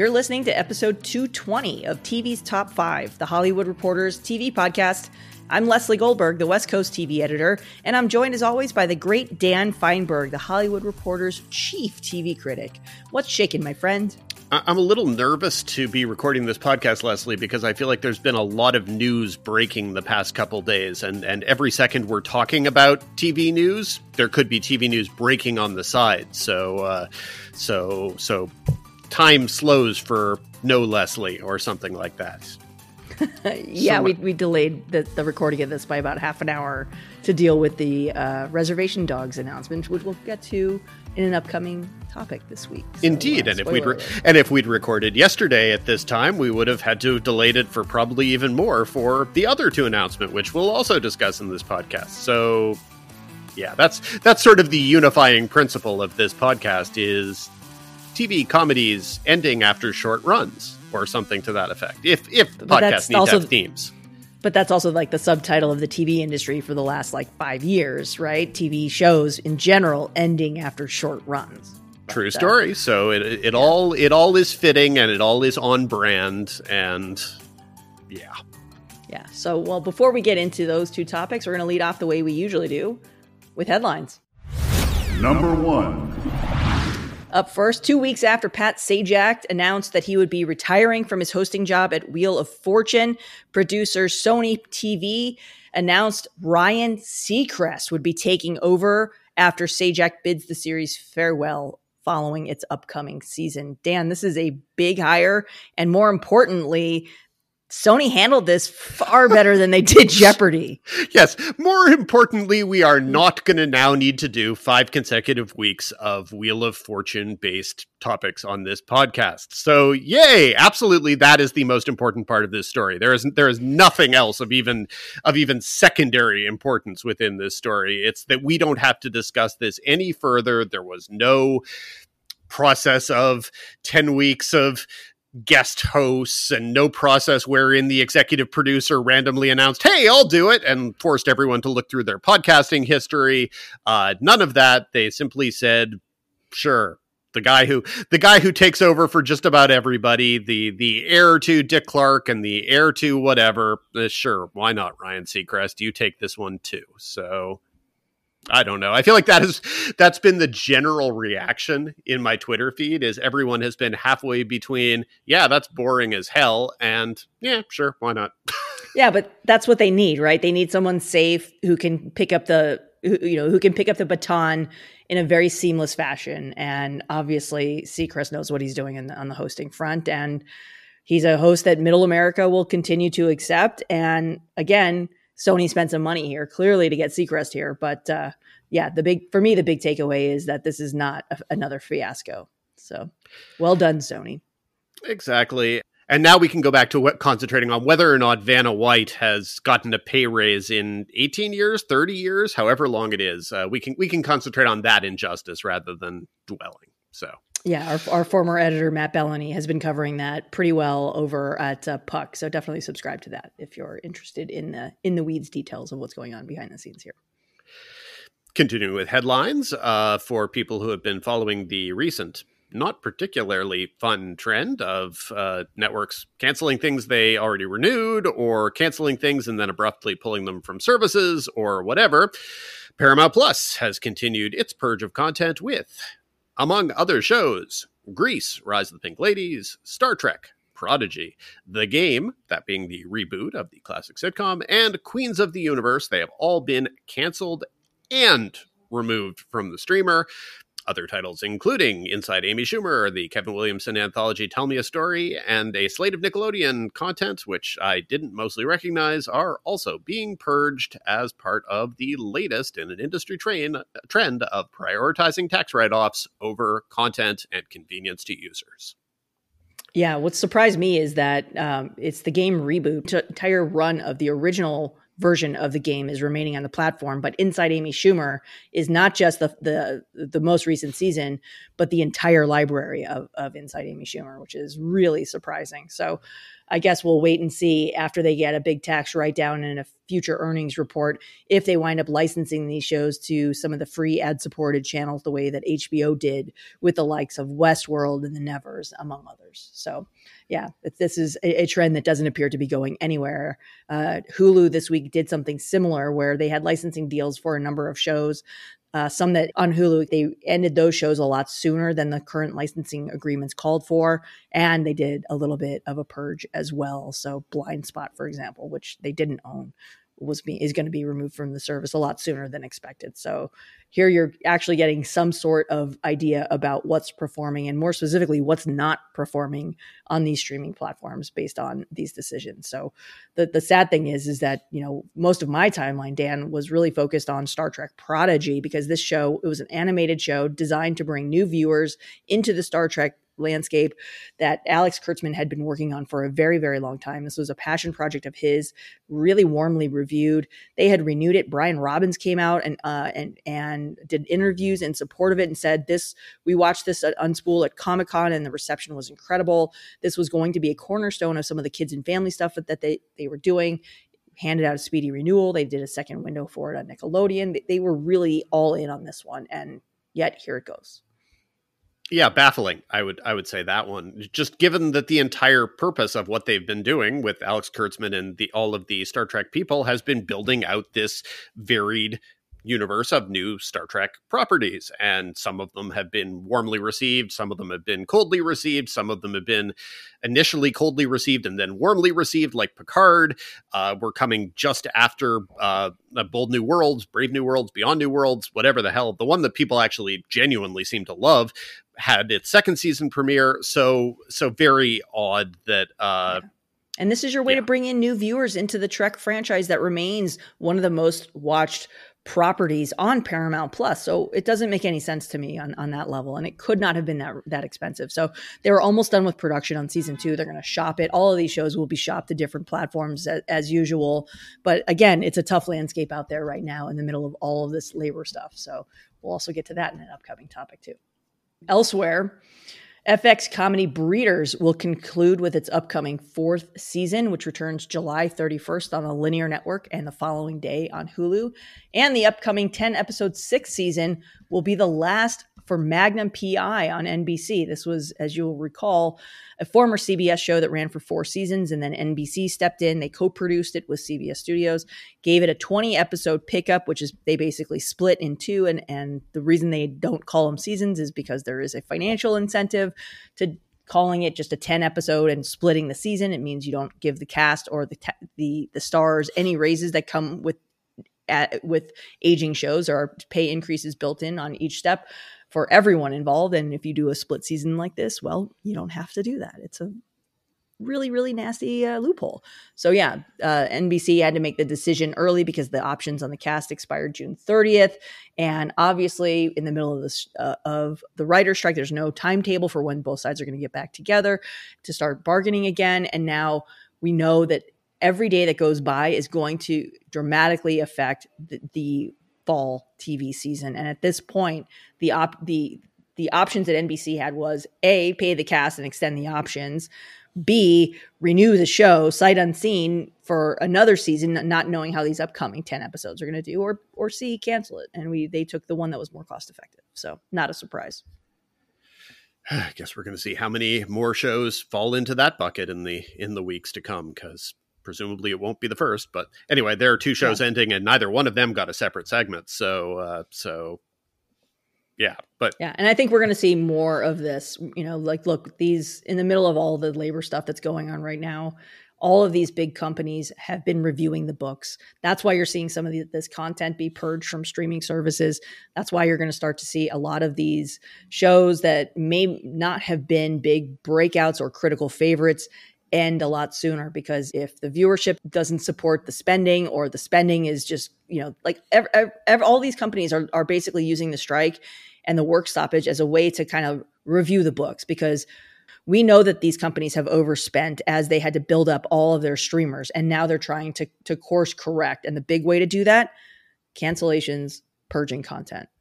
You're listening to episode 220 of TV's Top 5, the Hollywood Reporters TV podcast. I'm Lesley Goldberg, the West Coast TV editor, and I'm joined as always by the great Dan Fienberg, the Hollywood Reporter's chief TV critic. What's shaking, my friend? I'm a little nervous to be recording this podcast, Lesley, because I feel like there's been a lot of news breaking the past couple days, and and every second we're talking about TV news, there could be TV news breaking on the side. So, uh, so, so, time slows for no Lesley or something like that. yeah, we, we delayed the, the recording of this by about half an hour to deal with the uh, reservation dogs announcement, which we'll get to in an upcoming topic this week. So, Indeed, uh, and if we'd re- and if we'd recorded yesterday at this time, we would have had to have delayed it for probably even more for the other two announcement, which we'll also discuss in this podcast. So, yeah, that's that's sort of the unifying principle of this podcast is TV comedies ending after short runs or something to that effect. If if podcasts need also, to have themes. But that's also like the subtitle of the TV industry for the last like five years, right? TV shows in general ending after short runs. True story. So it it yeah. all it all is fitting and it all is on brand and yeah. Yeah. So well before we get into those two topics, we're gonna lead off the way we usually do with headlines. Number one. Up first, two weeks after Pat Sajak announced that he would be retiring from his hosting job at Wheel of Fortune, producer Sony TV announced Ryan Seacrest would be taking over after Sajak bids the series farewell following its upcoming season. Dan, this is a big hire. And more importantly, Sony handled this far better than they did Jeopardy. yes. More importantly, we are not going to now need to do five consecutive weeks of Wheel of Fortune based topics on this podcast. So, yay! Absolutely, that is the most important part of this story. There is there is nothing else of even of even secondary importance within this story. It's that we don't have to discuss this any further. There was no process of 10 weeks of guest hosts and no process wherein the executive producer randomly announced, Hey, I'll do it, and forced everyone to look through their podcasting history. Uh, none of that. They simply said, Sure. The guy who the guy who takes over for just about everybody, the the heir to Dick Clark and the heir to whatever. Uh, sure, why not Ryan Seacrest? You take this one too. So I don't know. I feel like that is that's been the general reaction in my Twitter feed is everyone has been halfway between, yeah, that's boring as hell and yeah, sure, why not? yeah, but that's what they need, right? They need someone safe who can pick up the you know, who can pick up the baton in a very seamless fashion and obviously Seacrest knows what he's doing in the, on the hosting front and he's a host that middle America will continue to accept and again, Sony spent some money here, clearly to get Seacrest here. But uh, yeah, the big for me, the big takeaway is that this is not a, another fiasco. So, well done, Sony. Exactly. And now we can go back to what, concentrating on whether or not Vanna White has gotten a pay raise in 18 years, 30 years, however long it is. Uh, we can we can concentrate on that injustice rather than dwelling. So yeah, our, our former editor Matt Belloni has been covering that pretty well over at uh, Puck. So definitely subscribe to that if you're interested in the in the weeds details of what's going on behind the scenes here. Continuing with headlines uh, for people who have been following the recent, not particularly fun trend of uh, networks canceling things they already renewed or canceling things and then abruptly pulling them from services or whatever. Paramount Plus has continued its purge of content with among other shows, Grease, Rise of the Pink Ladies, Star Trek, Prodigy, The Game, that being the reboot of the classic sitcom, and Queens of the Universe. They have all been canceled and removed from the streamer. Other titles, including Inside Amy Schumer, the Kevin Williamson anthology Tell Me a Story, and a slate of Nickelodeon content, which I didn't mostly recognize, are also being purged as part of the latest in an industry train, trend of prioritizing tax write offs over content and convenience to users. Yeah, what surprised me is that um, it's the game reboot, entire run of the original version of the game is remaining on the platform. But Inside Amy Schumer is not just the the, the most recent season, but the entire library of, of Inside Amy Schumer, which is really surprising. So I guess we'll wait and see after they get a big tax write down in a future earnings report if they wind up licensing these shows to some of the free ad supported channels the way that HBO did with the likes of Westworld and The Nevers, among others. So, yeah, this is a, a trend that doesn't appear to be going anywhere. Uh, Hulu this week did something similar where they had licensing deals for a number of shows. Uh, some that on Hulu, they ended those shows a lot sooner than the current licensing agreements called for. And they did a little bit of a purge as well. So, Blind Spot, for example, which they didn't own, was be, is going to be removed from the service a lot sooner than expected. So here you're actually getting some sort of idea about what's performing and more specifically what's not performing on these streaming platforms based on these decisions. So the the sad thing is is that, you know, most of my timeline Dan was really focused on Star Trek Prodigy because this show it was an animated show designed to bring new viewers into the Star Trek landscape that Alex Kurtzman had been working on for a very, very long time. This was a passion project of his, really warmly reviewed. They had renewed it. Brian Robbins came out and uh, and and did interviews in support of it and said this. We watched this at Unspool at Comic Con and the reception was incredible. This was going to be a cornerstone of some of the kids and family stuff that they they were doing handed out a speedy renewal. They did a second window for it on Nickelodeon. They were really all in on this one, and yet here it goes yeah baffling i would i would say that one. Just given that the entire purpose of what they've been doing with alex kurtzman and the all of the star trek people has been building out this varied universe of new Star Trek properties. And some of them have been warmly received, some of them have been coldly received, some of them have been initially coldly received and then warmly received, like Picard. Uh, we're coming just after uh, Bold New Worlds, Brave New Worlds, Beyond New Worlds, whatever the hell. The one that people actually genuinely seem to love had its second season premiere. So, so very odd that. Uh, yeah. And this is your way yeah. to bring in new viewers into the Trek franchise that remains one of the most watched properties on Paramount Plus. So it doesn't make any sense to me on, on that level. And it could not have been that that expensive. So they were almost done with production on season two. They're going to shop it. All of these shows will be shopped to different platforms as, as, usual. But again, it's a tough landscape out there right now in the middle of all of this labor stuff. So we'll also get to that in an upcoming topic too. Elsewhere, FX comedy Breeders will conclude with its upcoming fourth season, which returns July 31st on the linear network and the following day on Hulu. And the upcoming 10 episode sixth season will be the last for Magnum PI on NBC. This was, as you'll recall, a former CBS show that ran for four seasons, and then NBC stepped in. They co produced it with CBS Studios, gave it a 20 episode pickup, which is they basically split in two. And, and the reason they don't call them seasons is because there is a financial incentive to calling it just a 10 episode and splitting the season it means you don't give the cast or the the the stars any raises that come with at, with aging shows or pay increases built in on each step for everyone involved. And if you do a split season like this, well, you don't have to do that. It's a really really nasty uh, loophole so yeah uh, nbc had to make the decision early because the options on the cast expired june 30th and obviously in the middle of this uh, of the writer strike there's no timetable for when both sides are going to get back together to start bargaining again and now we know that every day that goes by is going to dramatically affect the, the fall TV season. And at this point, the op the the options that NBC had was A, pay the cast and extend the options, B, renew the show sight unseen for another season, not knowing how these upcoming 10 episodes are going to do, or or C, cancel it. And we they took the one that was more cost effective. So not a surprise. I guess we're going to see how many more shows fall into that bucket in the in the weeks to come because presumably it won't be the first. But anyway, there are two shows yeah. ending, and neither one of them got a separate segment. So, uh, so yeah, but yeah, and I think we're going to see more of this. You know, like look, these in the middle of all the labor stuff that's going on right now. All of these big companies have been reviewing the books. That's why you're seeing some of the, this content be purged from streaming services. That's why you're going to start to see a lot of these shows that may not have been big breakouts or critical favorites end a lot sooner because if the viewership doesn't support the spending or the spending is just you know like ev- ev- all these companies are, are basically using the strike and the work stoppage as a way to kind of review the books because we know that these companies have overspent as they had to build up all of their streamers and now they're trying to to course correct. And the big way to do that cancellations purging content.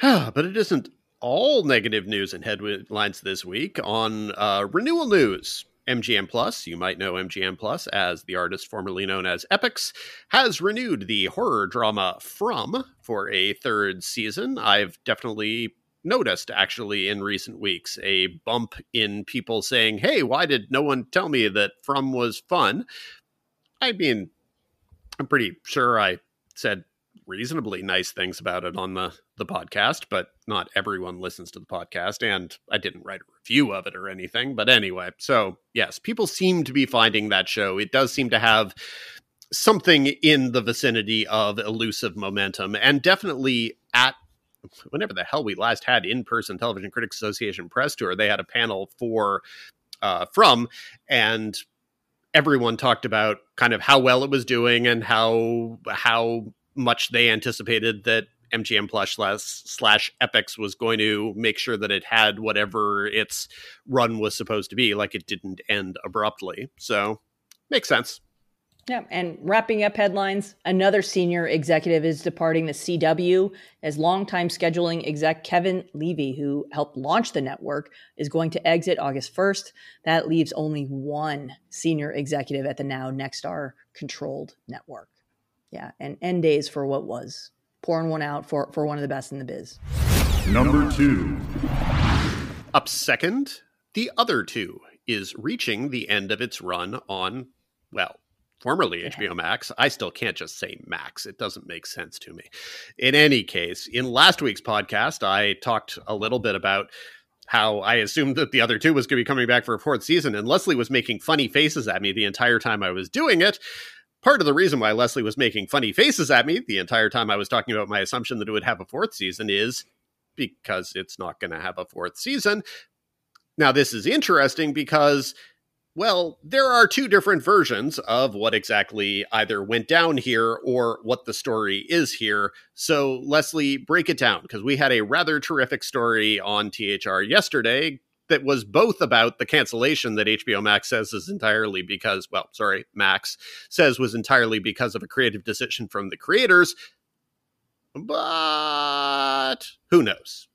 But it isn't all negative news and headlines this week on uh, renewal news. MGM Plus, you might know MGM Plus as the artist formerly known as Epix, has renewed the horror drama From for a third season. I've definitely noticed actually in recent weeks a bump in people saying, "Hey, why did no one tell me that From was fun?" I mean, I'm pretty sure I said reasonably nice things about it on the the podcast, but not everyone listens to the podcast and I didn't write a review of it or anything, but anyway. So, yes, people seem to be finding that show. It does seem to have something in the vicinity of elusive momentum and definitely at whenever the hell we last had in-person television critics association press tour they had a panel for uh, from and everyone talked about kind of how well it was doing and how how much they anticipated that MGM Plus slash, slash Epix was going to make sure that it had whatever its run was supposed to be, like it didn't end abruptly. So makes sense. Yeah, and wrapping up headlines, another senior executive is departing the CW as longtime scheduling exec Kevin Levy, who helped launch the network, is going to exit August 1st. That leaves only one senior executive at the now Nexstar controlled network. Yeah, and end days for what was. Pouring one out for, for one of the best in the biz. Number two. Up second, the other two is reaching the end of its run on, well, formerly HBO Max. I still can't just say Max. It doesn't make sense to me. In any case, in last week's podcast, I talked a little bit about how I assumed that the other two was going to be coming back for a fourth season, and Lesley was making funny faces at me the entire time I was doing it. Part of the reason why Lesley was making funny faces at me the entire time I was talking about my assumption that it would have a fourth season is because it's not going to have a fourth season. Now, this is interesting because well, there are two different versions of what exactly either went down here or what the story is here. So, Lesley, break it down because we had a rather terrific story on THR yesterday that was both about the cancellation that HBO Max says is entirely because, well, sorry, Max says was entirely because of a creative decision from the creators. But who knows?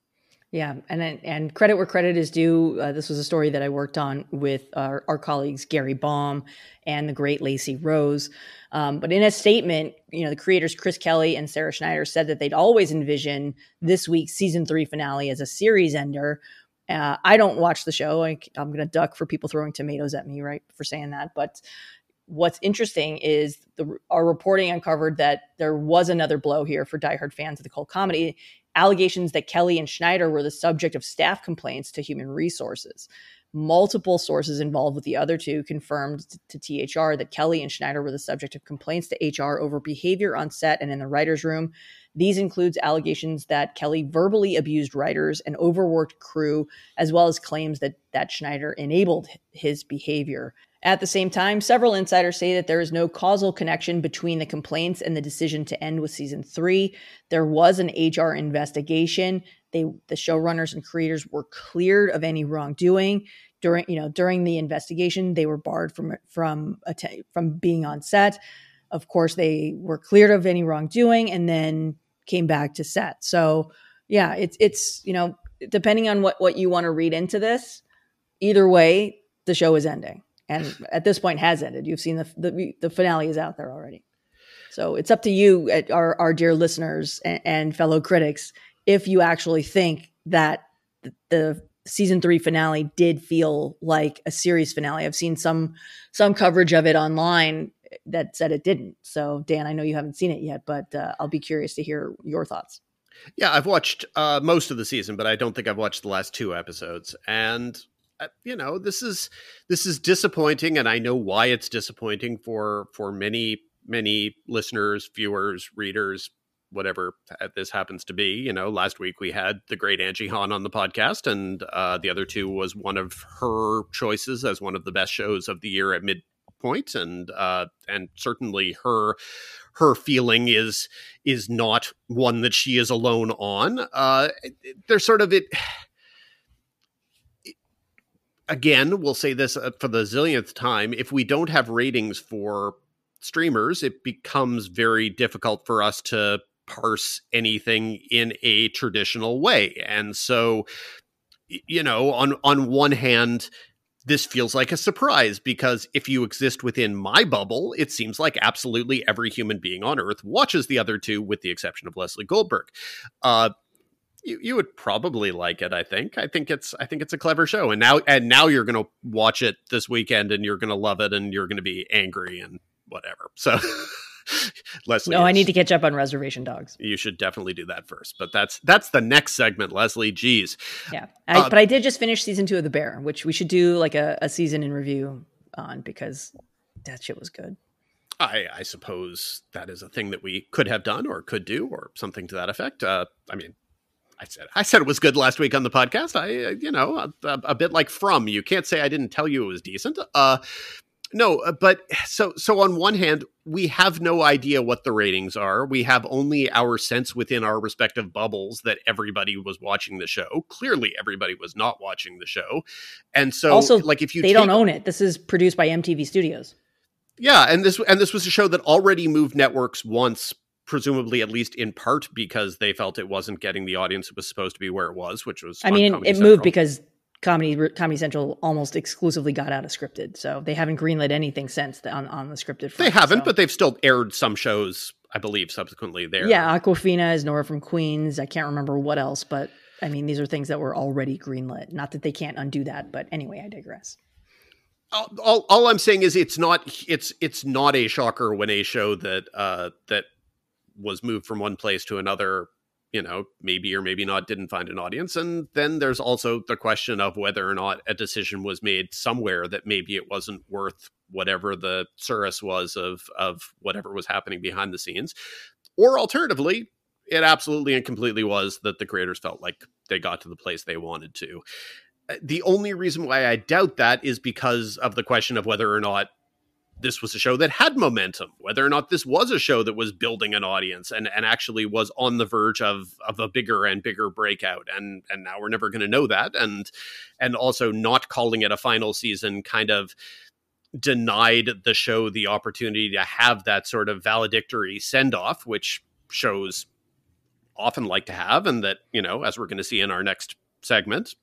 Yeah, and and credit where credit is due. Uh, this was a story that I worked on with our, our colleagues Gary Baum and the great Lacey Rose. Um, but in a statement, you know, the creators Chris Kelly and Sarah Schneider said that they'd always envision this week's season three finale as a series ender. Uh, I don't watch the show. I, I'm going to duck for people throwing tomatoes at me, right, for saying that. But what's interesting is the, our reporting uncovered that there was another blow here for diehard fans of the cult comedy allegations that Kelly and Schneider were the subject of staff complaints to human resources. Multiple sources involved with the other two confirmed to THR that Kelly and Schneider were the subject of complaints to HR over behavior on set and in the writers' room. These includes allegations that Kelly verbally abused writers and overworked crew, as well as claims that that Schneider enabled his behavior. At the same time, several insiders say that there is no causal connection between the complaints and the decision to end with season three. There was an HR investigation. They, the showrunners and creators were cleared of any wrongdoing during, you know, during the investigation. They were barred from from from being on set. Of course, they were cleared of any wrongdoing and then came back to set. So, yeah, it's it's you know, depending on what what you want to read into this, either way, the show is ending and at this point has ended. You've seen the, the, the finale is out there already. So it's up to you, uh, our our dear listeners and, and fellow critics, if you actually think that the, the season three finale did feel like a series finale. I've seen some some coverage of it online that said it didn't. So Dan, I know you haven't seen it yet, but uh, I'll be curious to hear your thoughts. Yeah, I've watched uh, most of the season, but I don't think I've watched the last two episodes. And uh, you know this is this is disappointing and i know why it's disappointing for for many many listeners viewers readers whatever this happens to be you know last week we had the great angie han on the podcast and uh, the other two was one of her choices as one of the best shows of the year at midpoint and uh, and certainly her her feeling is is not one that she is alone on uh, there's sort of it again, we'll say this uh, for the zillionth time if we don't have ratings for streamers, it becomes very difficult for us to parse anything in a traditional way. And so, you know, on on one hand, this feels like a surprise because if you exist within my bubble, it seems like absolutely every human being on Earth watches the other two, with the exception of Lesley Goldberg. Uh, You, you would probably like it. I think. I think it's. I think it's a clever show. And now, and now you're going to watch it this weekend, and you're going to love it, and you're going to be angry and whatever. So, Lesley. No, I need to catch up on Reservation Dogs. You should definitely do that first. But that's that's the next segment, Lesley. Geez, Yeah, I, Uh, but I did just finish season two of The Bear, which we should do like a, a season in review on because that shit was good. I, I suppose that is a thing that we could have done or could do or something to that effect. Uh, I mean, I said I said it was good last week on the podcast. I, uh, you know, a, a, a bit like from you can't say I didn't tell you it was decent. Uh, no, uh, but so so on one hand, we have no idea what the ratings are. We have only our sense within our respective bubbles that everybody was watching the show. Clearly, everybody was not watching the show, and so Also, like if you they take- don't own it. This is produced by MTV Studios. yeah, and this and this was a show that already moved networks once, presumably at least in part because they felt it wasn't getting the audience it was supposed to be where it was, which was. I mean, it Central. moved because Comedy Comedy Central almost exclusively got out of scripted, so they haven't greenlit anything since the, on on the scripted. Front, they haven't, so- but they've still aired some shows, I believe, subsequently there. yeah, Awkwafina is Nora from Queens. I can't remember what else, but I mean, these are things that were already greenlit. Not that they can't undo that, but anyway, I digress. all, all, all I'm saying is it's not it's it's not a shocker when a show that uh that was moved from one place to another you know maybe or maybe not didn't find an audience. And then there's also the question of whether or not a decision was made somewhere that maybe it wasn't worth whatever the service was of of whatever was happening behind the scenes. Or alternatively it absolutely and completely was that the creators felt like they got to the place they wanted to. Uh, the only reason why I doubt that is because of the question of whether or not this was a show that had momentum, whether or not this was a show that was building an audience and, and actually was on the verge of of a bigger and bigger breakout. And and now we're never going to know that. And and also not calling it a final season kind of denied the show the opportunity to have that sort of valedictory send off, which shows often like to have, and that, you know, as we're going to see in our next segment,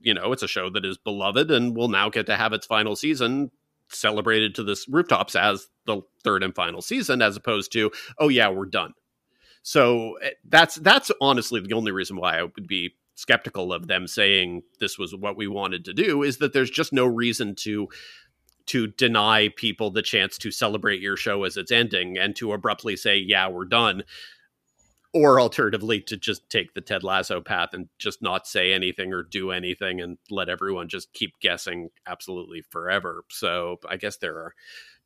you know, it's a show that is beloved and will now get to have its final season celebrated to the rooftops as the third and final season, as opposed to, oh yeah, we're done. So eh, that's that's honestly the only reason why I would be skeptical of them saying this was what we wanted to do is that there's just no reason to to deny people the chance to celebrate your show as it's ending and to abruptly say yeah we're done or alternatively to just take the Ted Lasso path and just not say anything or do anything and let everyone just keep guessing absolutely forever. So I guess there are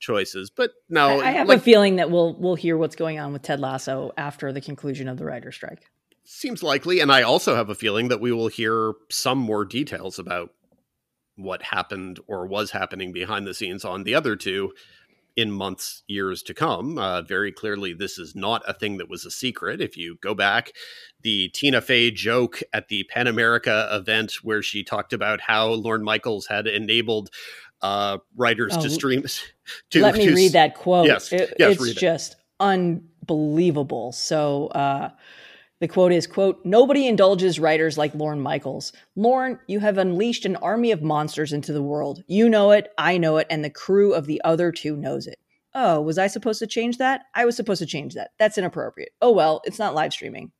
choices, but no, I, I have like, a feeling that we'll we'll hear what's going on with Ted Lasso after the conclusion of the writer strike. seems likely, and I also have a feeling that we will hear some more details about what happened or was happening behind the scenes on the other two in months, years to come. Uh, very clearly, this is not a thing that was a secret. If you go back, the Tina Fey joke at the PEN America event where she talked about how Lorne Michaels had enabled uh, writers Oh, to stream. To, Let me to- read that quote. Yes, It- yes, it's just unbelievable. So uh, the quote is, "quote Nobody indulges writers like Lorne Michaels. Lorne, you have unleashed an army of monsters into the world. You know it, I know it, and the crew of the other two knows it. Oh, was I supposed to change that? I was supposed to change that. That's inappropriate. Oh well, it's not live streaming.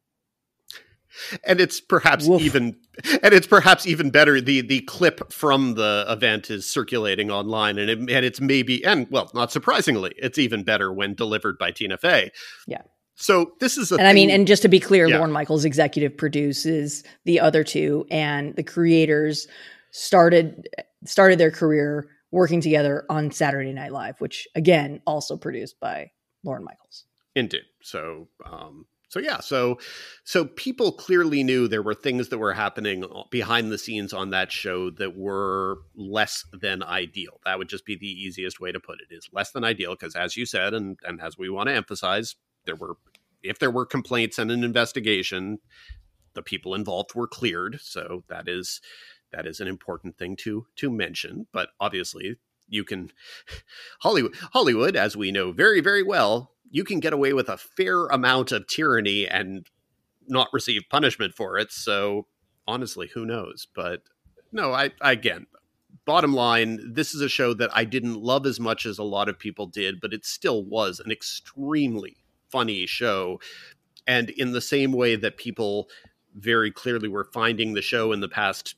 and it's perhaps Woof. even and it's perhaps even better the the clip from the event is circulating online and it, and it's maybe and well not surprisingly it's even better when delivered by Tina Fey. Yeah. So this is a And I mean, and just to be clear, Yeah. Lorne Michaels executive produces the other two, and the creators started started their career working together on Saturday Night Live, which again also produced by Lorne Michaels. Indeed. So, um, so yeah, so so people clearly knew there were things that were happening behind the scenes on that show that were less than ideal. That would just be the easiest way to put it. Is less than ideal because, as you said, and and as we want to emphasize, there were if there were complaints and an investigation, the people involved were cleared. So that is that is an important thing to to mention. But obviously, you can Hollywood Hollywood, as we know very very well, you can get away with a fair amount of tyranny and not receive punishment for it. So honestly, who knows? But no, I again, bottom line, this is a show that I didn't love as much as a lot of people did, but it still was an extremely funny show. And in the same way that people very clearly were finding the show in the past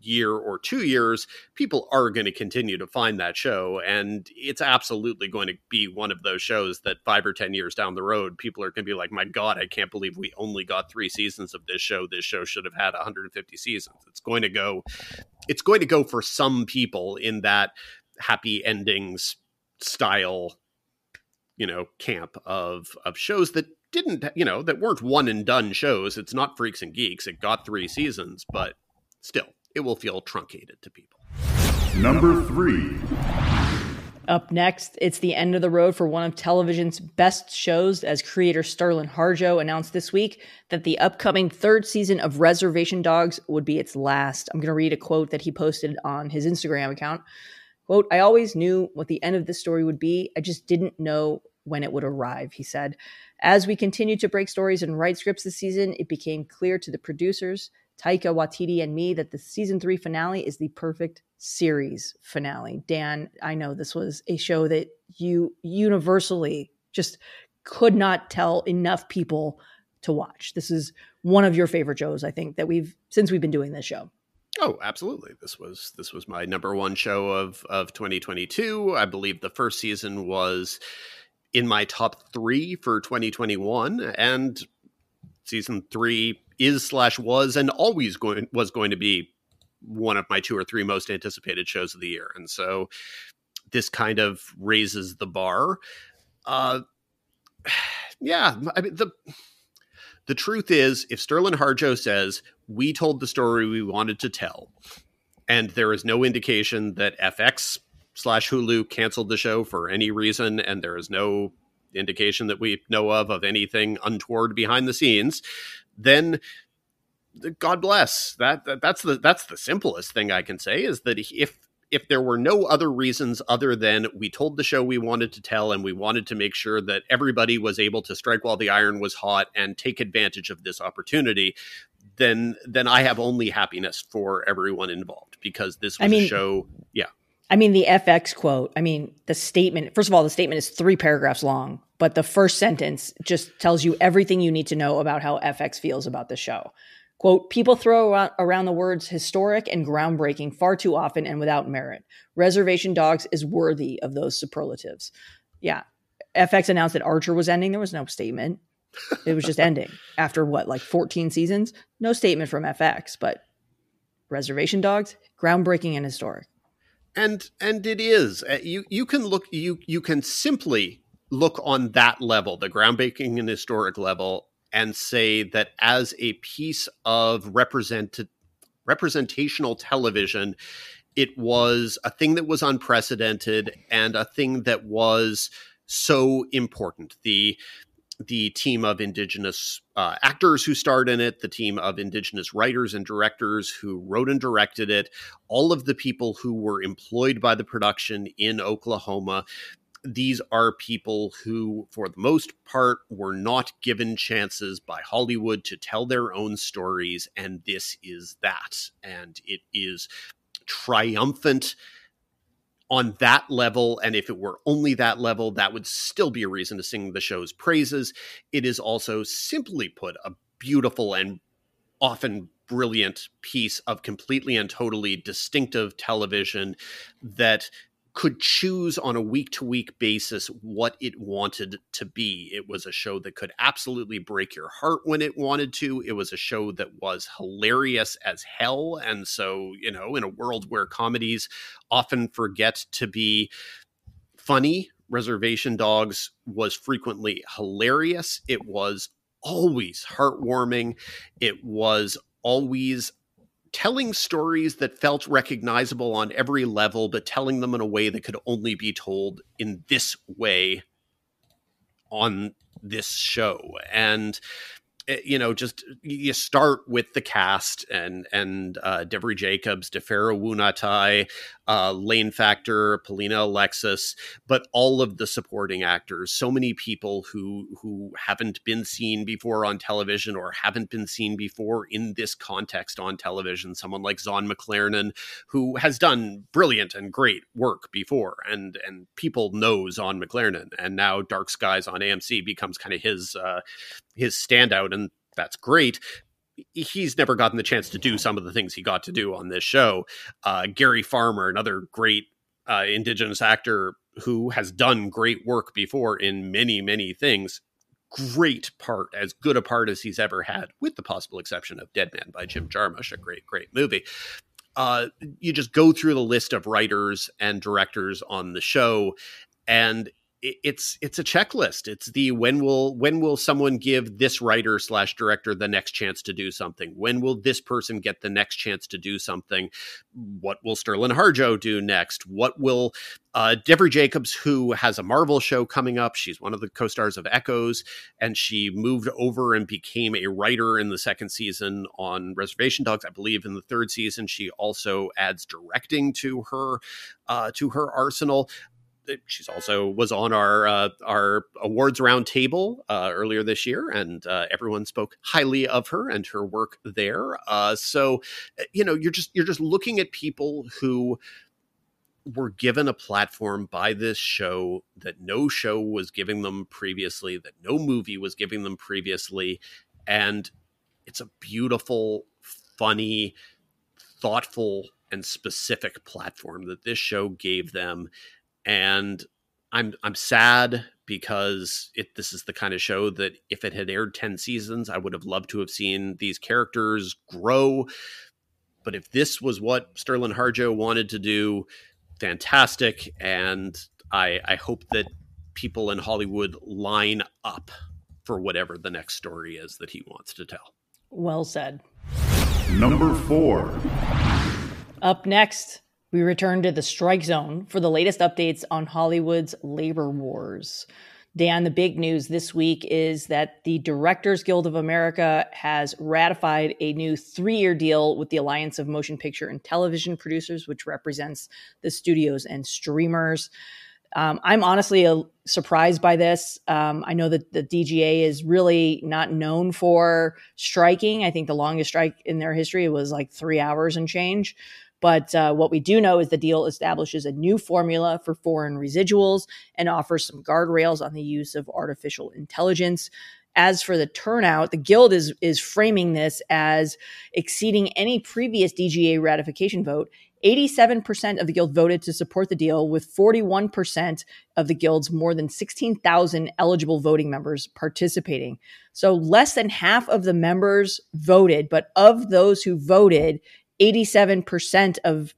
year or two years, people are going to continue to find that show. And it's absolutely going to be one of those shows that five or 10 years down the road, people are going to be like, my God, I can't believe we only got three seasons of this show. This show should have had 150 seasons. It's going to go, it's going to go for some people in that happy endings style you know camp of of shows that didn't you know that weren't one and done shows it's not freaks and geeks it got three seasons but still it will feel truncated to people Number three. Up next, it's the end of the road for one of television's best shows, as creator Sterlin Harjo announced this week that the upcoming third season of Reservation Dogs would be its last. I'm going to read a quote that he posted on his Instagram account. Quote, I always knew what the end of this story would be. I just didn't know when it would arrive, he said. As we continued to break stories and write scripts this season, it became clear to the producers, Taika Waititi and me, that the season three finale is the perfect series finale. Dan, I know this was a show that you universally just could not tell enough people to watch. This is one of your favorite shows, I think, that we've since we've been doing this show. Oh, absolutely. This was this was my number one show of of 2022. I believe the first season was in my top three for 2021, and season three is slash was and always going was going to be one of my two or three most anticipated shows of the year. And so this kind of raises the bar. Uh, yeah, I mean the the truth is, if Sterlin Harjo says we told the story we wanted to tell, and there is no indication that FX slash Hulu canceled the show for any reason, and there is no indication that we know of of anything untoward behind the scenes, then God bless. That, that that's the that's the simplest thing I can say is that if if there were no other reasons other than we told the show we wanted to tell and we wanted to make sure that everybody was able to strike while the iron was hot and take advantage of this opportunity, then then I have only happiness for everyone involved because this was I mean- a show. Yeah. I mean, the FX quote, I mean, the statement, first of all, the statement is three paragraphs long, but the first sentence just tells you everything you need to know about how FX feels about the show. Quote, people throw around the words historic and groundbreaking far too often and without merit. Reservation Dogs is worthy of those superlatives. Yeah. FX announced that Archer was ending. There was no statement. It was just ending after what, like 14 seasons? No statement from FX, but Reservation Dogs, groundbreaking and historic. and and it is Uh, you you can look you you can simply look on that level the groundbreaking and historic level and say that as a piece of represent representational television it was a thing that was unprecedented and a thing that was so important the the team of indigenous uh, actors who starred in it, the team of indigenous writers and directors who wrote and directed it, all of the people who were employed by the production in Oklahoma. These are people who, for the most part, were not given chances by Hollywood to tell their own stories. And this is that. And it is triumphant on that level. And if it were only that level, that would still be a reason to sing the show's praises. It is also, simply put, a beautiful and often brilliant piece of completely and totally distinctive television that could choose on a week to week basis what it wanted to be. It was a show that could absolutely break your heart when it wanted to. It was a show that was hilarious as hell. And so, you know, in a world where comedies often forget to be funny, Reservation Dogs was frequently hilarious. It was always heartwarming. It was always telling stories that felt recognizable on every level, but telling them in a way that could only be told in this way on this show. And you know, just you start with the cast and and uh, Devery Jacobs, D'Pharaoh Woon-A-Tai, uh, Lane Factor, Paulina Alexis, but all of the supporting actors. So many people who who haven't been seen before on television or haven't been seen before in this context on television. Someone like Zahn McClarnon, who has done brilliant and great work before, and and people know Zahn McClarnon, and now Dark Skies on AMC becomes kind of his uh, his standout, and that's great he's never gotten the chance to do some of the things he got to do on this show. Uh, Gary Farmer, another great uh, indigenous actor who has done great work before in many, many things. Great part, as good a part as he's ever had, with the possible exception of Dead Man by Jim Jarmusch, a great, great movie. Uh, you just go through the list of writers and directors on the show, and it's it's a checklist. It's the when will when will someone give this writer slash director the next chance to do something? When will this person get the next chance to do something? What will sterlin harjo do next? What will uh, Devery Jacobs, who has a Marvel show coming up, she's one of the co-stars of Echoes, and she moved over and became a writer in the second season on Reservation Dogs. I believe in the third season, she also adds directing to her uh, to her arsenal she's also was on our uh, our awards roundtable uh, earlier this year, and uh, everyone spoke highly of her and her work there. Uh, so, uh, you know, you're just you're just looking at people who were given a platform by this show that no show was giving them previously, that no movie was giving them previously, and it's a beautiful, funny, thoughtful and specific platform that this show gave them and I'm I'm sad because it this is the kind of show that if it had aired 10 seasons I would have loved to have seen these characters grow but if this was what Sterlin Harjo wanted to do fantastic and I I hope that people in Hollywood line up for whatever the next story is that he wants to tell. Well said. Number 4. Up next, we return to the strike zone for the latest updates on Hollywood's labor wars. Dan, the big news this week is that the Directors Guild of America has ratified a new three year deal with the Alliance of Motion Picture and Television Producers, which represents the studios and streamers. Um, I'm honestly uh, surprised by this. Um, I know that the DGA is really not known for striking. I think the longest strike in their history was like three hours and change. But uh, what we do know is the deal establishes a new formula for foreign residuals and offers some guardrails on the use of artificial intelligence. As for the turnout, the Guild is is framing this as exceeding any previous DGA ratification vote. 87% of the Guild voted to support the deal, with 41% of the Guild's more than 16,000 eligible voting members participating. So less than half of the members voted, but of those who voted, 87% of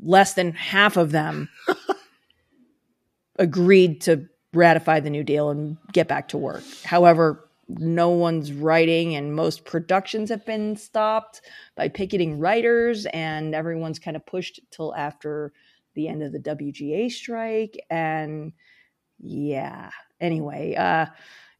less than half of them agreed to ratify the new deal and get back to work. However, no one's writing and most productions have been stopped by picketing writers and everyone's kind of pushed till after the end of the WGA strike and yeah. Anyway, uh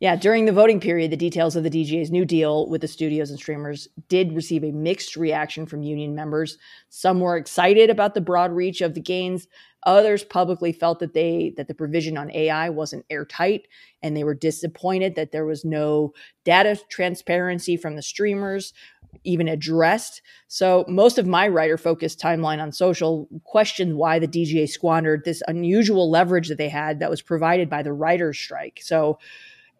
yeah, during the voting period, the details of the DGA's new deal with the studios and streamers did receive a mixed reaction from union members. Some were excited about the broad reach of the gains. Others publicly felt that they that the provision on AI wasn't airtight and they were disappointed that there was no data transparency from the streamers even addressed. So most of my writer focused timeline on social questioned why the DGA squandered this unusual leverage that they had that was provided by the writers strike. So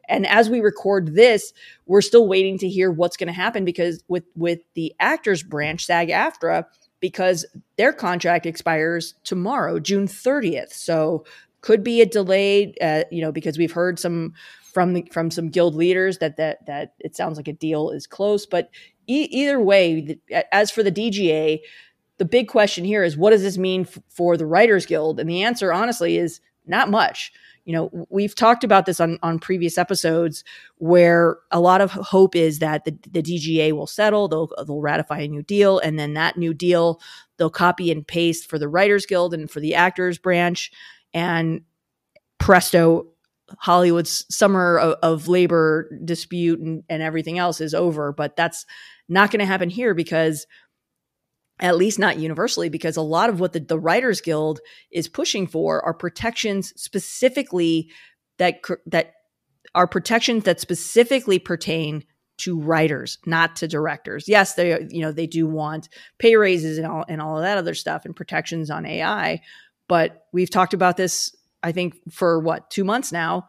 and as we record this we're still waiting to hear what's going to happen because with with the actors branch sag aftra because their contract expires tomorrow june 30th so could be a delay uh, you know because we've heard some from the, from some guild leaders that that that it sounds like a deal is close but e- either way the, as for the dga the big question here is what does this mean f- for the writers guild? And the answer honestly is not much you know we've talked about this on, on previous episodes where a lot of hope is that the, the dga will settle they'll, they'll ratify a new deal and then that new deal they'll copy and paste for the writers guild and for the actors branch and presto hollywood's summer of, of labor dispute and, and everything else is over. But that's not going to happen here because at least not universally, because a lot of what the, the Writers Guild is pushing for are protections specifically that that are protections that specifically pertain to writers, not to directors. Yes, they you know they do want pay raises and all and all of that other stuff and protections on AI, but we've talked about this I think for what two months now.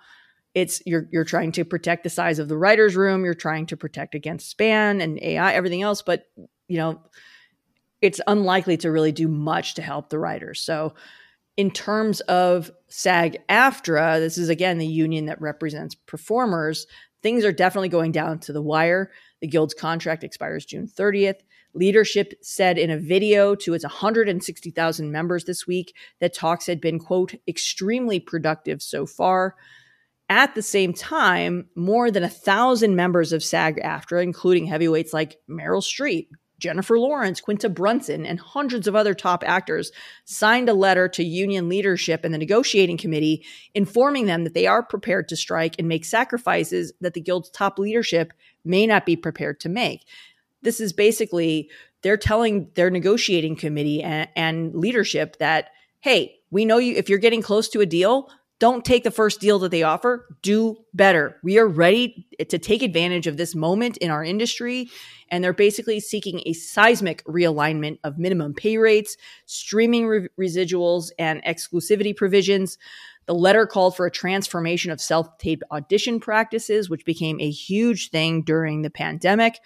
it's you're you're trying to protect the size of the writers room you're trying to protect against spam and ai everything else but you know it's unlikely to really do much to help the writers. So in terms of sag aftra this is again the union that represents performers things are definitely going down to the wire. The guild's contract expires june 30th leadership said in a video to its 160000 members this week that talks had been quote extremely productive so far. At the same time, more than a thousand members of SAG AFTRA, including heavyweights like Meryl Streep, Jennifer Lawrence, Quinta Brunson, and hundreds of other top actors signed a letter to union leadership and the negotiating committee informing them that they are prepared to strike and make sacrifices that the guild's top leadership may not be prepared to make. This is basically they're telling their negotiating committee and, and leadership that, hey, we know you if you're getting close to a deal, don't take the first deal that they offer. Do better. We are ready to take advantage of this moment in our industry. And they're basically seeking a seismic realignment of minimum pay rates, streaming re- residuals, and exclusivity provisions. The letter called for a transformation of self tape audition practices, which became a huge thing during the pandemic,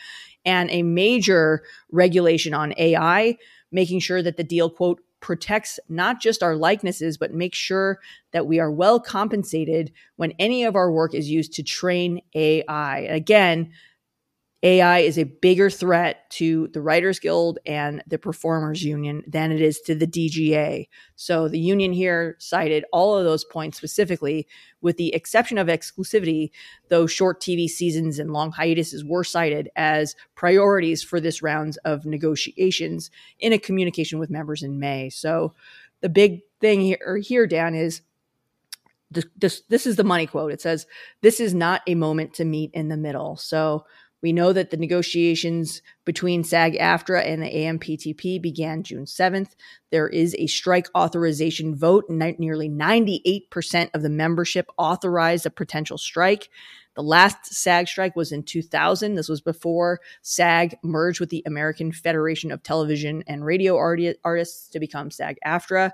and a major regulation on AI, making sure that the deal, quote, protects not just our likenesses, but makes sure that we are well compensated when any of our work is used to train AI. Again, AI is a bigger threat to the Writers Guild and the Performers Union than it is to the DGA. So the union here cited all of those points specifically, with the exception of exclusivity, though short TV seasons and long hiatuses were cited as priorities for this round of negotiations in a communication with members in May. So the big thing here, here Dan, is this, this is the money quote. It says, This is not a moment to meet in the middle. So we know that the negotiations between SAG AFTRA and the AMPTP began June 7th. There is a strike authorization vote. And nearly 98% of the membership authorized a potential strike. The last SAG strike was in 2000. This was before SAG merged with the American Federation of Television and Radio Artists to become SAG AFTRA.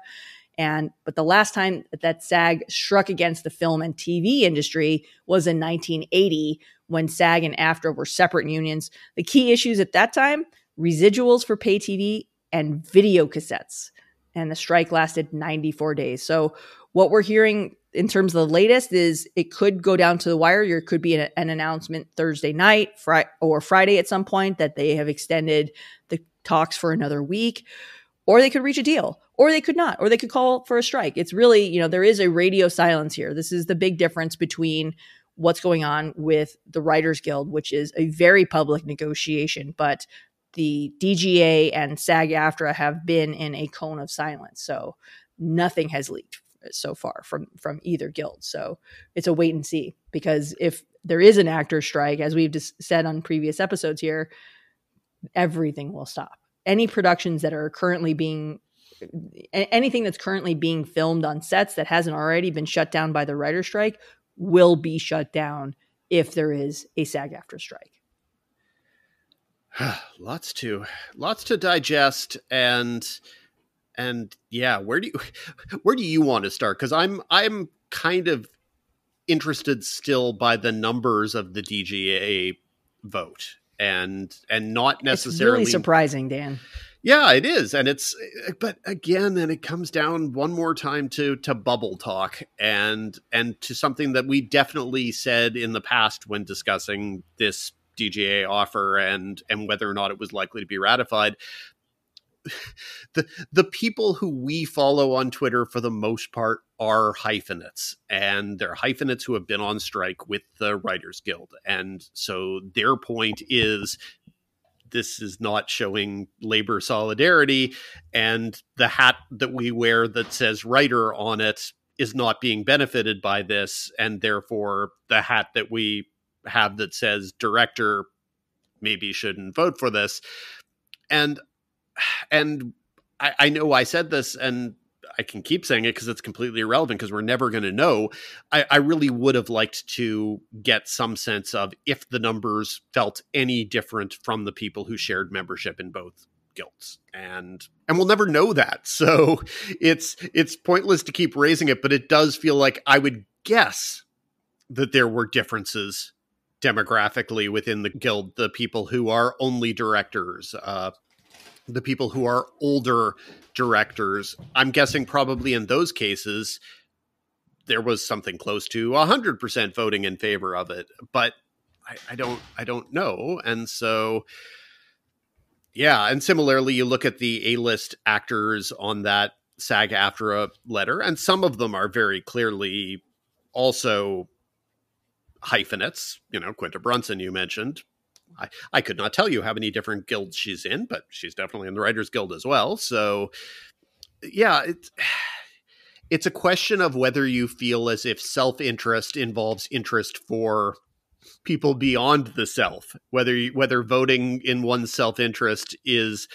And but the last time that SAG struck against the film and TV industry was in 1980 when SAG and AFTRA were separate unions. The key issues at that time residuals for pay TV and video cassettes. And the strike lasted 94 days. So, what we're hearing in terms of the latest is it could go down to the wire. There could be an, an announcement Thursday night fri- or Friday at some point that they have extended the talks for another week, or they could reach a deal, or they could not, or they could call for a strike. It's really, you know, there is a radio silence here. This is the big difference between what's going on with the Writers Guild, which is a very public negotiation, but the DGA and SAG AFTRA have been in a cone of silence. So nothing has leaked so far from from either guild. So it's a wait and see because if there is an actor strike, as we've just said on previous episodes here, everything will stop. Any productions that are currently being anything that's currently being filmed on sets that hasn't already been shut down by the writer strike will be shut down if there is a SAG AFTRA strike. lots to lots to digest and and yeah where do you where do you want to start because i'm i'm kind of interested still by the numbers of the dga vote and and not necessarily really surprising dan yeah, it is, and it's but again, then it comes down one more time to to bubble talk and and to something that we definitely said in the past when discussing this DGA offer and and whether or not it was likely to be ratified. The the people who we follow on Twitter for the most part are hyphenates, and they're hyphenates who have been on strike with the Writers Guild, and so their point is this is not showing labor solidarity and the hat that we wear that says writer on it is not being benefited by this and therefore the hat that we have that says director maybe shouldn't vote for this. And and I, I know I said this and I can keep saying it because it's completely irrelevant because we're never going to know. I, I, really would have liked to get some sense of if the numbers felt any different from the people who shared membership in both guilds and and we'll never know that so it's it's pointless to keep raising it but it does feel like i would guess that there were differences demographically within the guild the people who are only directors uh, the people who are older directors. I'm guessing probably in those cases there was something close to 100% voting in favor of it but I, I don't i don't know. And so yeah and similarly you look at the a-list actors on that sag aftra letter and some of them are very clearly also hyphenates you know quinta brunson you mentioned I, I could not tell you how many different guilds she's in, but she's definitely in the Writers Guild as well. So, yeah, it's it's a question of whether you feel as if self interest involves interest for people beyond the self, whether whether voting in one's self interest is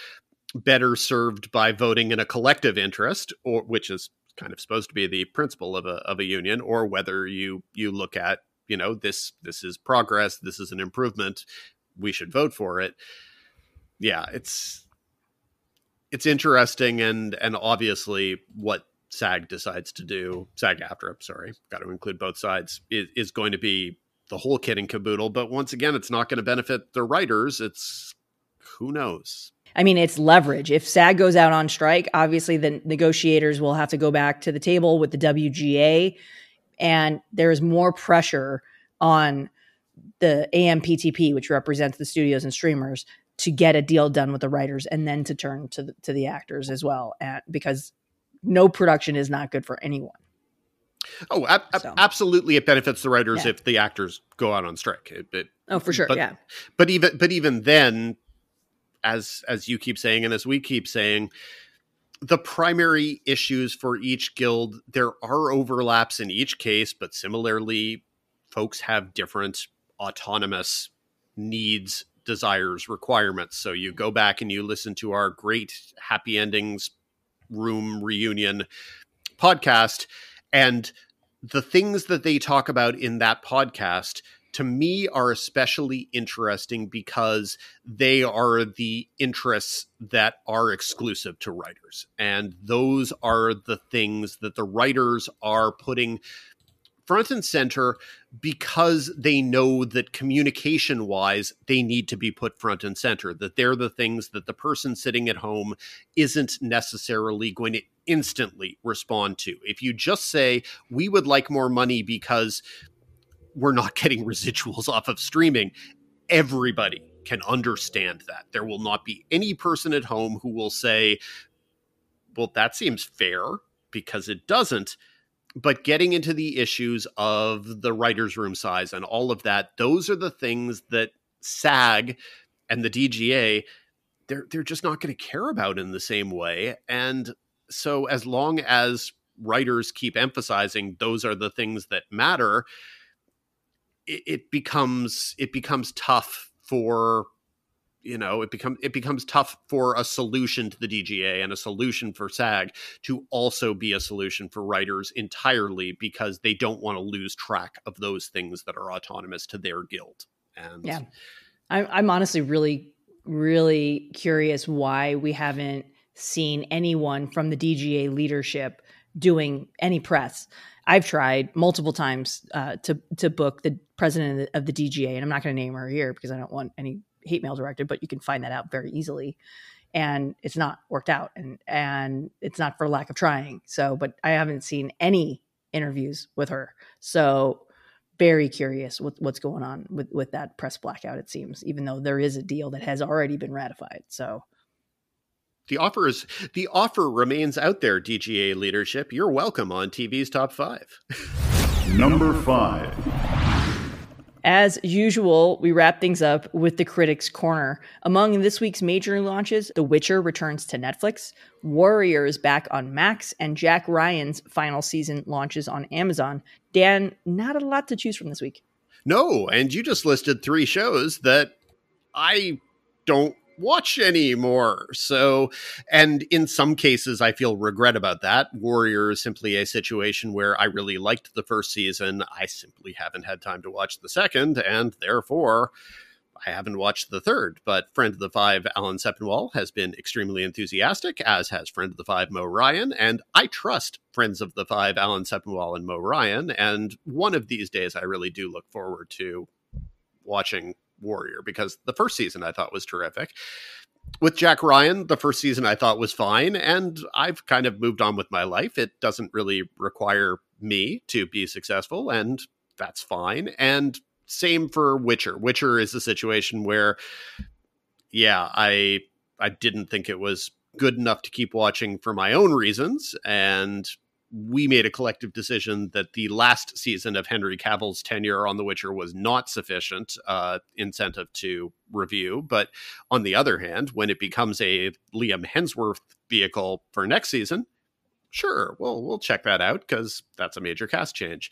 better served by voting in a collective interest, or which is kind of supposed to be the principle of a of a union, or whether you you look at you know this this is progress, this is an improvement, we should vote for it. Yeah, it's it's interesting and and obviously what SAG decides to do, SAG AFTRA, sorry, got to include both sides, is, is going to be the whole kit and caboodle. But once again, it's not going to benefit the writers. It's who knows. I mean, it's leverage. If SAG goes out on strike, obviously the negotiators will have to go back to the table with the WGA, and there is more pressure on the AMPTP, which represents the studios and streamers, to get a deal done with the writers and then to turn to the, to the actors as well, and, because no production is not good for anyone. Oh, ab- so. absolutely! It benefits the writers yeah. if the actors go out on strike. It, it, oh, for sure, but, yeah. But even but even then, as as you keep saying, and as we keep saying, the primary issues for each guild there are overlaps in each case, but similarly, folks have different autonomous needs, desires, requirements. So you go back and you listen to our great happy endings room reunion podcast and the things that they talk about in that podcast to me are especially interesting because they are the interests that are exclusive to writers and those are the things that the writers are putting front and center because they know that communication wise, they need to be put front and center, that they're the things that the person sitting at home isn't necessarily going to instantly respond to. If you just say, we would like more money because we're not getting residuals off of streaming, everybody can understand that. There will not be any person at home who will say, well, that seems fair because it doesn't but getting into the issues of the writer's room size and all of that, those are the things that SAG and the DGA they're they're just not going to care about in the same way. And so as long as writers keep emphasizing those are the things that matter, it, it becomes it becomes tough for you know it becomes it becomes tough for a solution to the DGA and a solution for SAG to also be a solution for writers entirely because they don't want to lose track of those things that are autonomous to their guild. And yeah, I'm, I'm honestly really really curious why we haven't seen anyone from the DGA leadership doing any press. I've tried multiple times uh, to to book the president of the DGA, and I'm not going to name her here because I don't want any hate mail directed, but you can find that out very easily. And it's not worked out, and and it's not for lack of trying. So, but I haven't seen any interviews with her. So, very curious with what's going on with with that press blackout. It seems, even though there is a deal that has already been ratified. So, the offer is the offer remains out there. DGA leadership, you're welcome on TV's top five. Number five. As usual, we wrap things up with the Critics Corner. Among this week's major launches, The Witcher returns to Netflix, Warrior is back on Max, and Jack Ryan's final season launches on Amazon. Dan, not a lot to choose from this week. No, and you just listed three shows that I don't watch anymore. So, and in some cases, I feel regret about that. Warrior is simply a situation where I really liked the first season. I simply haven't had time to watch the second, and therefore, I haven't watched the third, but friend of the five, Alan Sepinwall, has been extremely enthusiastic, as has friend of the five, Mo Ryan. And I trust friends of the five, Alan Sepinwall and Mo Ryan. And one of these days, I really do look forward to watching Warrior because the first season I thought was terrific. With Jack Ryan, the first season I thought was fine, and I've kind of moved on with my life. It doesn't really require me to be successful, and that's fine. And same for Witcher. Witcher is a situation where, yeah, I I didn't think it was good enough to keep watching for my own reasons, and we made a collective decision that the last season of Henry Cavill's tenure on The Witcher was not sufficient uh, incentive to review. But on the other hand, when it becomes a Liam Hemsworth vehicle for next season, sure, we'll we'll check that out because that's a major cast change.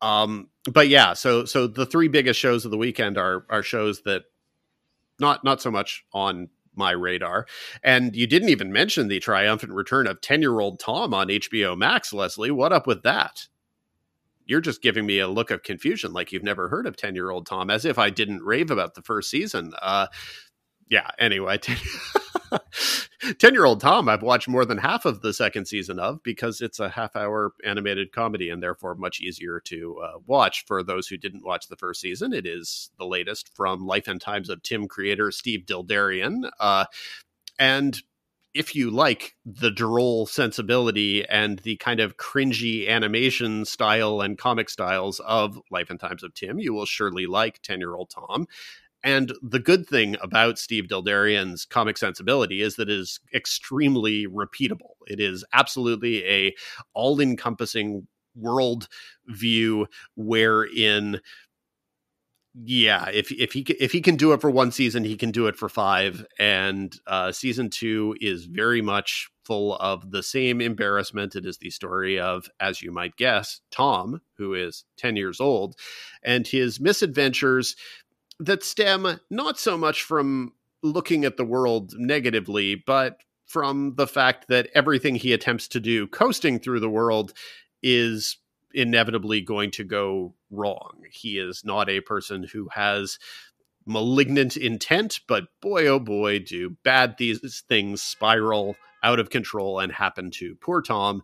Um, but yeah, so so the three biggest shows of the weekend are are shows that not not so much on my radar. And you didn't even mention the triumphant return of 10 year old Tom on HBO Max, Lesley. What up with that? You're just giving me a look of confusion, like you've never heard of 10 year old Tom, as if I didn't rave about the first season. Uh, yeah, anyway. 10 year old Tom, I've watched more than half of the second season of because it's a half hour animated comedy and therefore much easier to uh, watch for those who didn't watch the first season. It is the latest from Life and Times of Tim creator Steve Dildarian. Uh, and if you like the droll sensibility and the kind of cringy animation style and comic styles of Life and Times of Tim, you will surely like 10 year old Tom. And the good thing about Steve Dildarian's comic sensibility is that it is extremely repeatable. It is absolutely a all-encompassing world view wherein yeah, if if he if he can do it for one season, he can do it for five. And uh, season two is very much full of the same embarrassment. It is the story of, as you might guess, Tom, who is ten years old, and his misadventures that stem not so much from looking at the world negatively, but from the fact that everything he attempts to do coasting through the world is inevitably going to go wrong. He is not a person who has malignant intent, but boy, oh boy, do bad these things spiral out of control and happen to poor Tom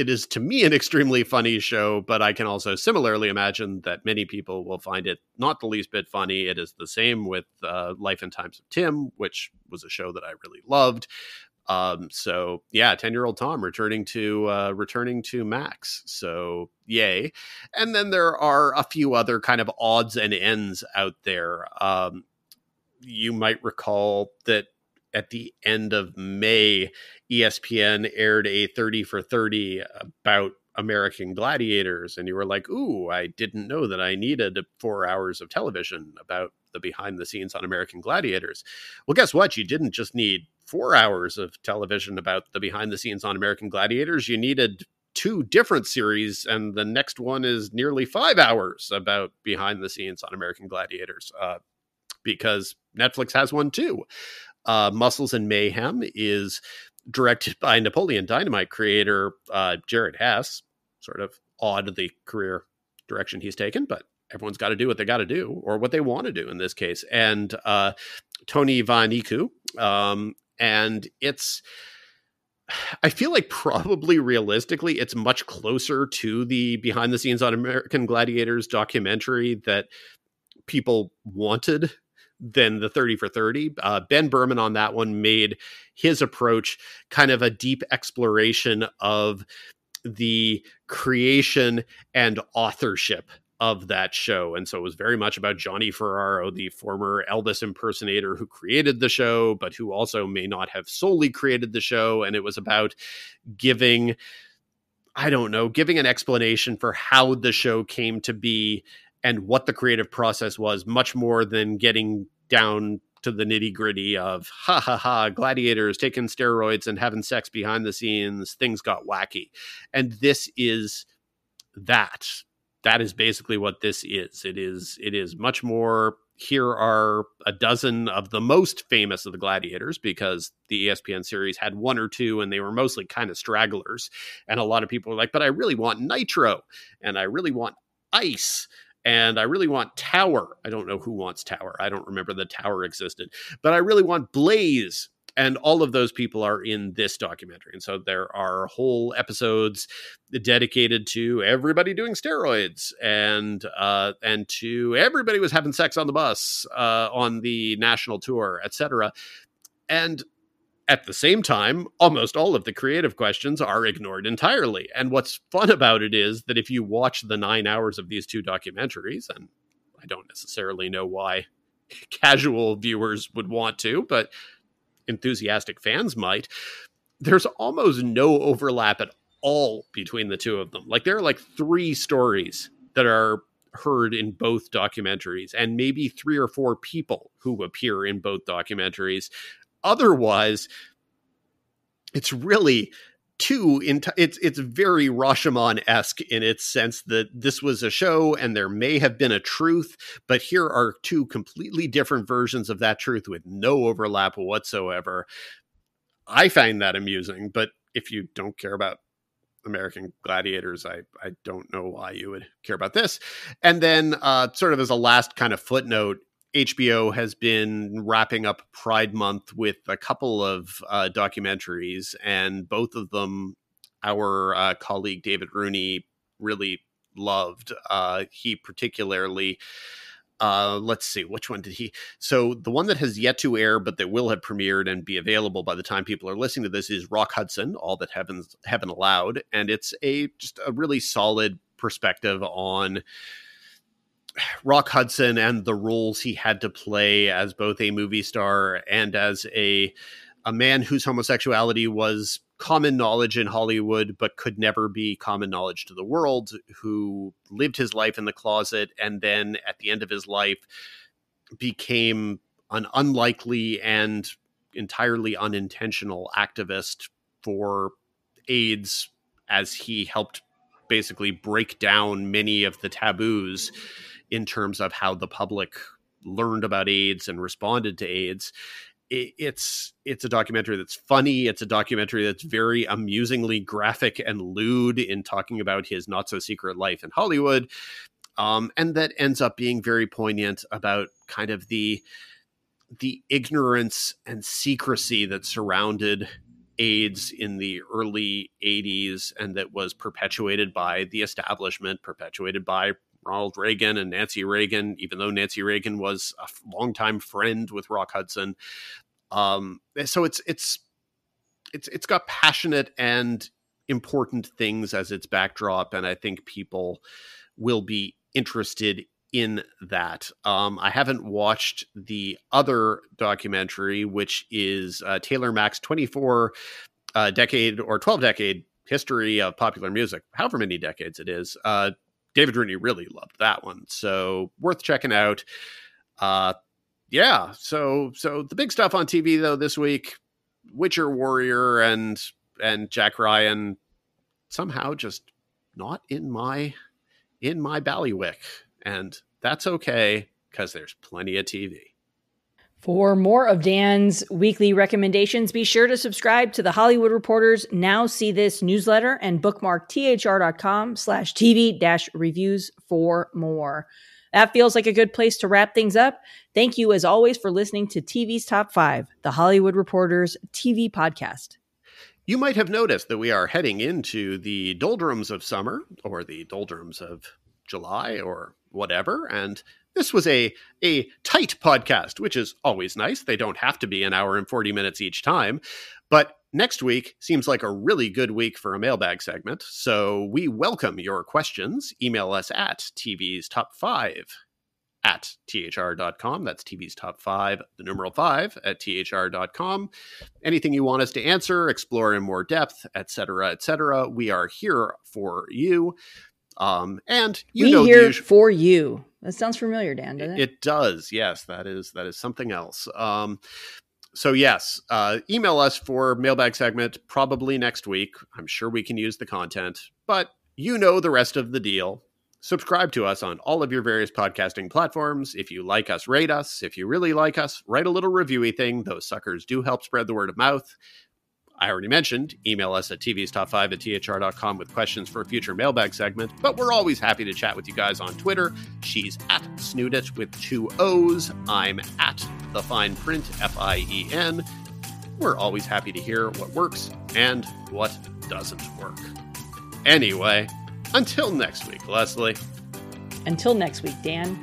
it is to me an extremely funny show, but I can also similarly imagine that many people will find it not the least bit funny. It is the same with uh, Life and Times of Tim, which was a show that I really loved. Um, so yeah, ten year old Tom returning to uh, returning to Max. So yay! And then there are a few other kind of odds and ends out there. Um, you might recall that at the end of May, ESPN aired a 30 for 30 about American gladiators. And you were like, ooh, I didn't know that I needed four hours of television about the behind the scenes on American gladiators. Well, guess what? You didn't just need four hours of television about the behind the scenes on American gladiators. You needed two different series, and the next one is nearly five hours about behind the scenes on American gladiators. Uh, because Netflix has one too. Uh, Muscles and Mayhem is directed by Napoleon Dynamite creator uh, Jared Hess. Sort of odd the career direction he's taken, but everyone's got to do what they got to do or what they want to do in this case. And uh, Tony Vainuku, um, and it's. I feel like probably realistically, it's much closer to the behind the scenes on American Gladiators documentary that people wanted than the 30 for 30. Uh, ben Berman on that one made his approach kind of a deep exploration of the creation and authorship of that show. And so it was very much about Johnny Ferraro, the former Elvis impersonator who created the show, but who also may not have solely created the show. And it was about giving, I don't know, giving an explanation for how the show came to be and what the creative process was much more than getting down to the nitty gritty of ha ha ha gladiators taking steroids and having sex behind the scenes things got wacky. And this is that. That is basically what this is. It is it is much more here are a dozen of the most famous of the gladiators because the espn series had one or two and they were mostly kind of stragglers. And a lot of people were like but i really want nitro and i really want ice and I really want Tower. I don't know who wants Tower. I don't remember the Tower existed, but I really want Blaze. And all of those people are in this documentary. And so there are whole episodes dedicated to everybody doing steroids and uh, and to everybody was having sex on the bus uh, on the national tour, etc. And at the same time, almost all of the creative questions are ignored entirely. And what's fun about it is that if you watch the nine hours of these two documentaries, and I don't necessarily know why casual viewers would want to, but enthusiastic fans might, there's almost no overlap at all between the two of them. Like there are like three stories that are heard in both documentaries and maybe three or four people who appear in both documentaries otherwise it's really too it's it's very Rashomon-esque in its sense that this was a show and there may have been a truth, but here are two completely different versions of that truth with no overlap whatsoever. I find that amusing, but if you don't care about American Gladiators, I I don't know why you would care about this. And then, uh, sort of as a last kind of footnote, HBO has been wrapping up Pride Month with a couple of uh, documentaries, and both of them our uh, colleague David Rooney really loved. Uh, he particularly. Uh, let's see, which one did he? So the one that has yet to air, but that will have premiered and be available by the time people are listening to this is Rock Hudson, All That Heaven's Heaven Allowed, and it's a just a really solid perspective on Rock Hudson and the roles he had to play as both a movie star and as a a man whose homosexuality was common knowledge in Hollywood but could never be common knowledge to the world who lived his life in the closet and then at the end of his life became an unlikely and entirely unintentional activist for AIDS as he helped basically break down many of the taboos in terms of how the public learned about AIDS and responded to AIDS. It's it's a documentary that's funny. It's a documentary that's very amusingly graphic and lewd in talking about his not so secret life in Hollywood, um, and that ends up being very poignant about kind of the the ignorance and secrecy that surrounded AIDS in the early 80s and that was perpetuated by the establishment, perpetuated by Ronald Reagan and Nancy Reagan, even though Nancy Reagan was a longtime friend with Rock Hudson. Um, eh, so it's it's it's it's got passionate and important things as its backdrop, and I think people will be interested in that. Um, I haven't watched the other documentary, which is uh, Taylor Mac's 24 uh, decade or 12 decade history of popular music, however many decades it is. Uh, David Rooney really loved that one, so worth checking out. Uh, yeah, so so the big stuff on TV though this week, Witcher Warrior and and Jack Ryan somehow just not in my in my ballywick, and that's okay because there's plenty of TV. For more of Dan's weekly recommendations, be sure to subscribe to the Hollywood Reporters Now See This newsletter and bookmark thr.com slash TV dash reviews for more. That feels like a good place to wrap things up. Thank you, as always, for listening to TV's Top 5, the Hollywood Reporters TV podcast. You might have noticed that we are heading into the doldrums of summer or the doldrums of July or whatever. And this was a a tight podcast, which is always nice. They don't have to be an hour and 40 minutes each time. But next week seems like a really good week for a mailbag segment. So we welcome your questions. Email us at TV's top five at thr.com. That's TV's top five, the numeral five at thr.com. Anything you want us to answer, explore in more depth, etc., etc. We are here for you. Um, and you we know, here usual- for you. That sounds familiar, Dan. Doesn't it? It does. Yes, that is that is something else. Um, so yes, uh, email us for mailbag segment probably next week. I'm sure we can use the content, but you know the rest of the deal. Subscribe to us on all of your various podcasting platforms. If you like us, rate us. If you really like us, write a little reviewy thing. Those suckers do help spread the word of mouth. I already mentioned, email us at tv's top 5 at thr.com with questions for a future mailbag segment, but we're always happy to chat with you guys on Twitter. She's at Snoodit with two O's. I'm at the fine print, F I E N. We're always happy to hear what works and what doesn't work. Anyway, until next week, Lesley. Until next week, Dan.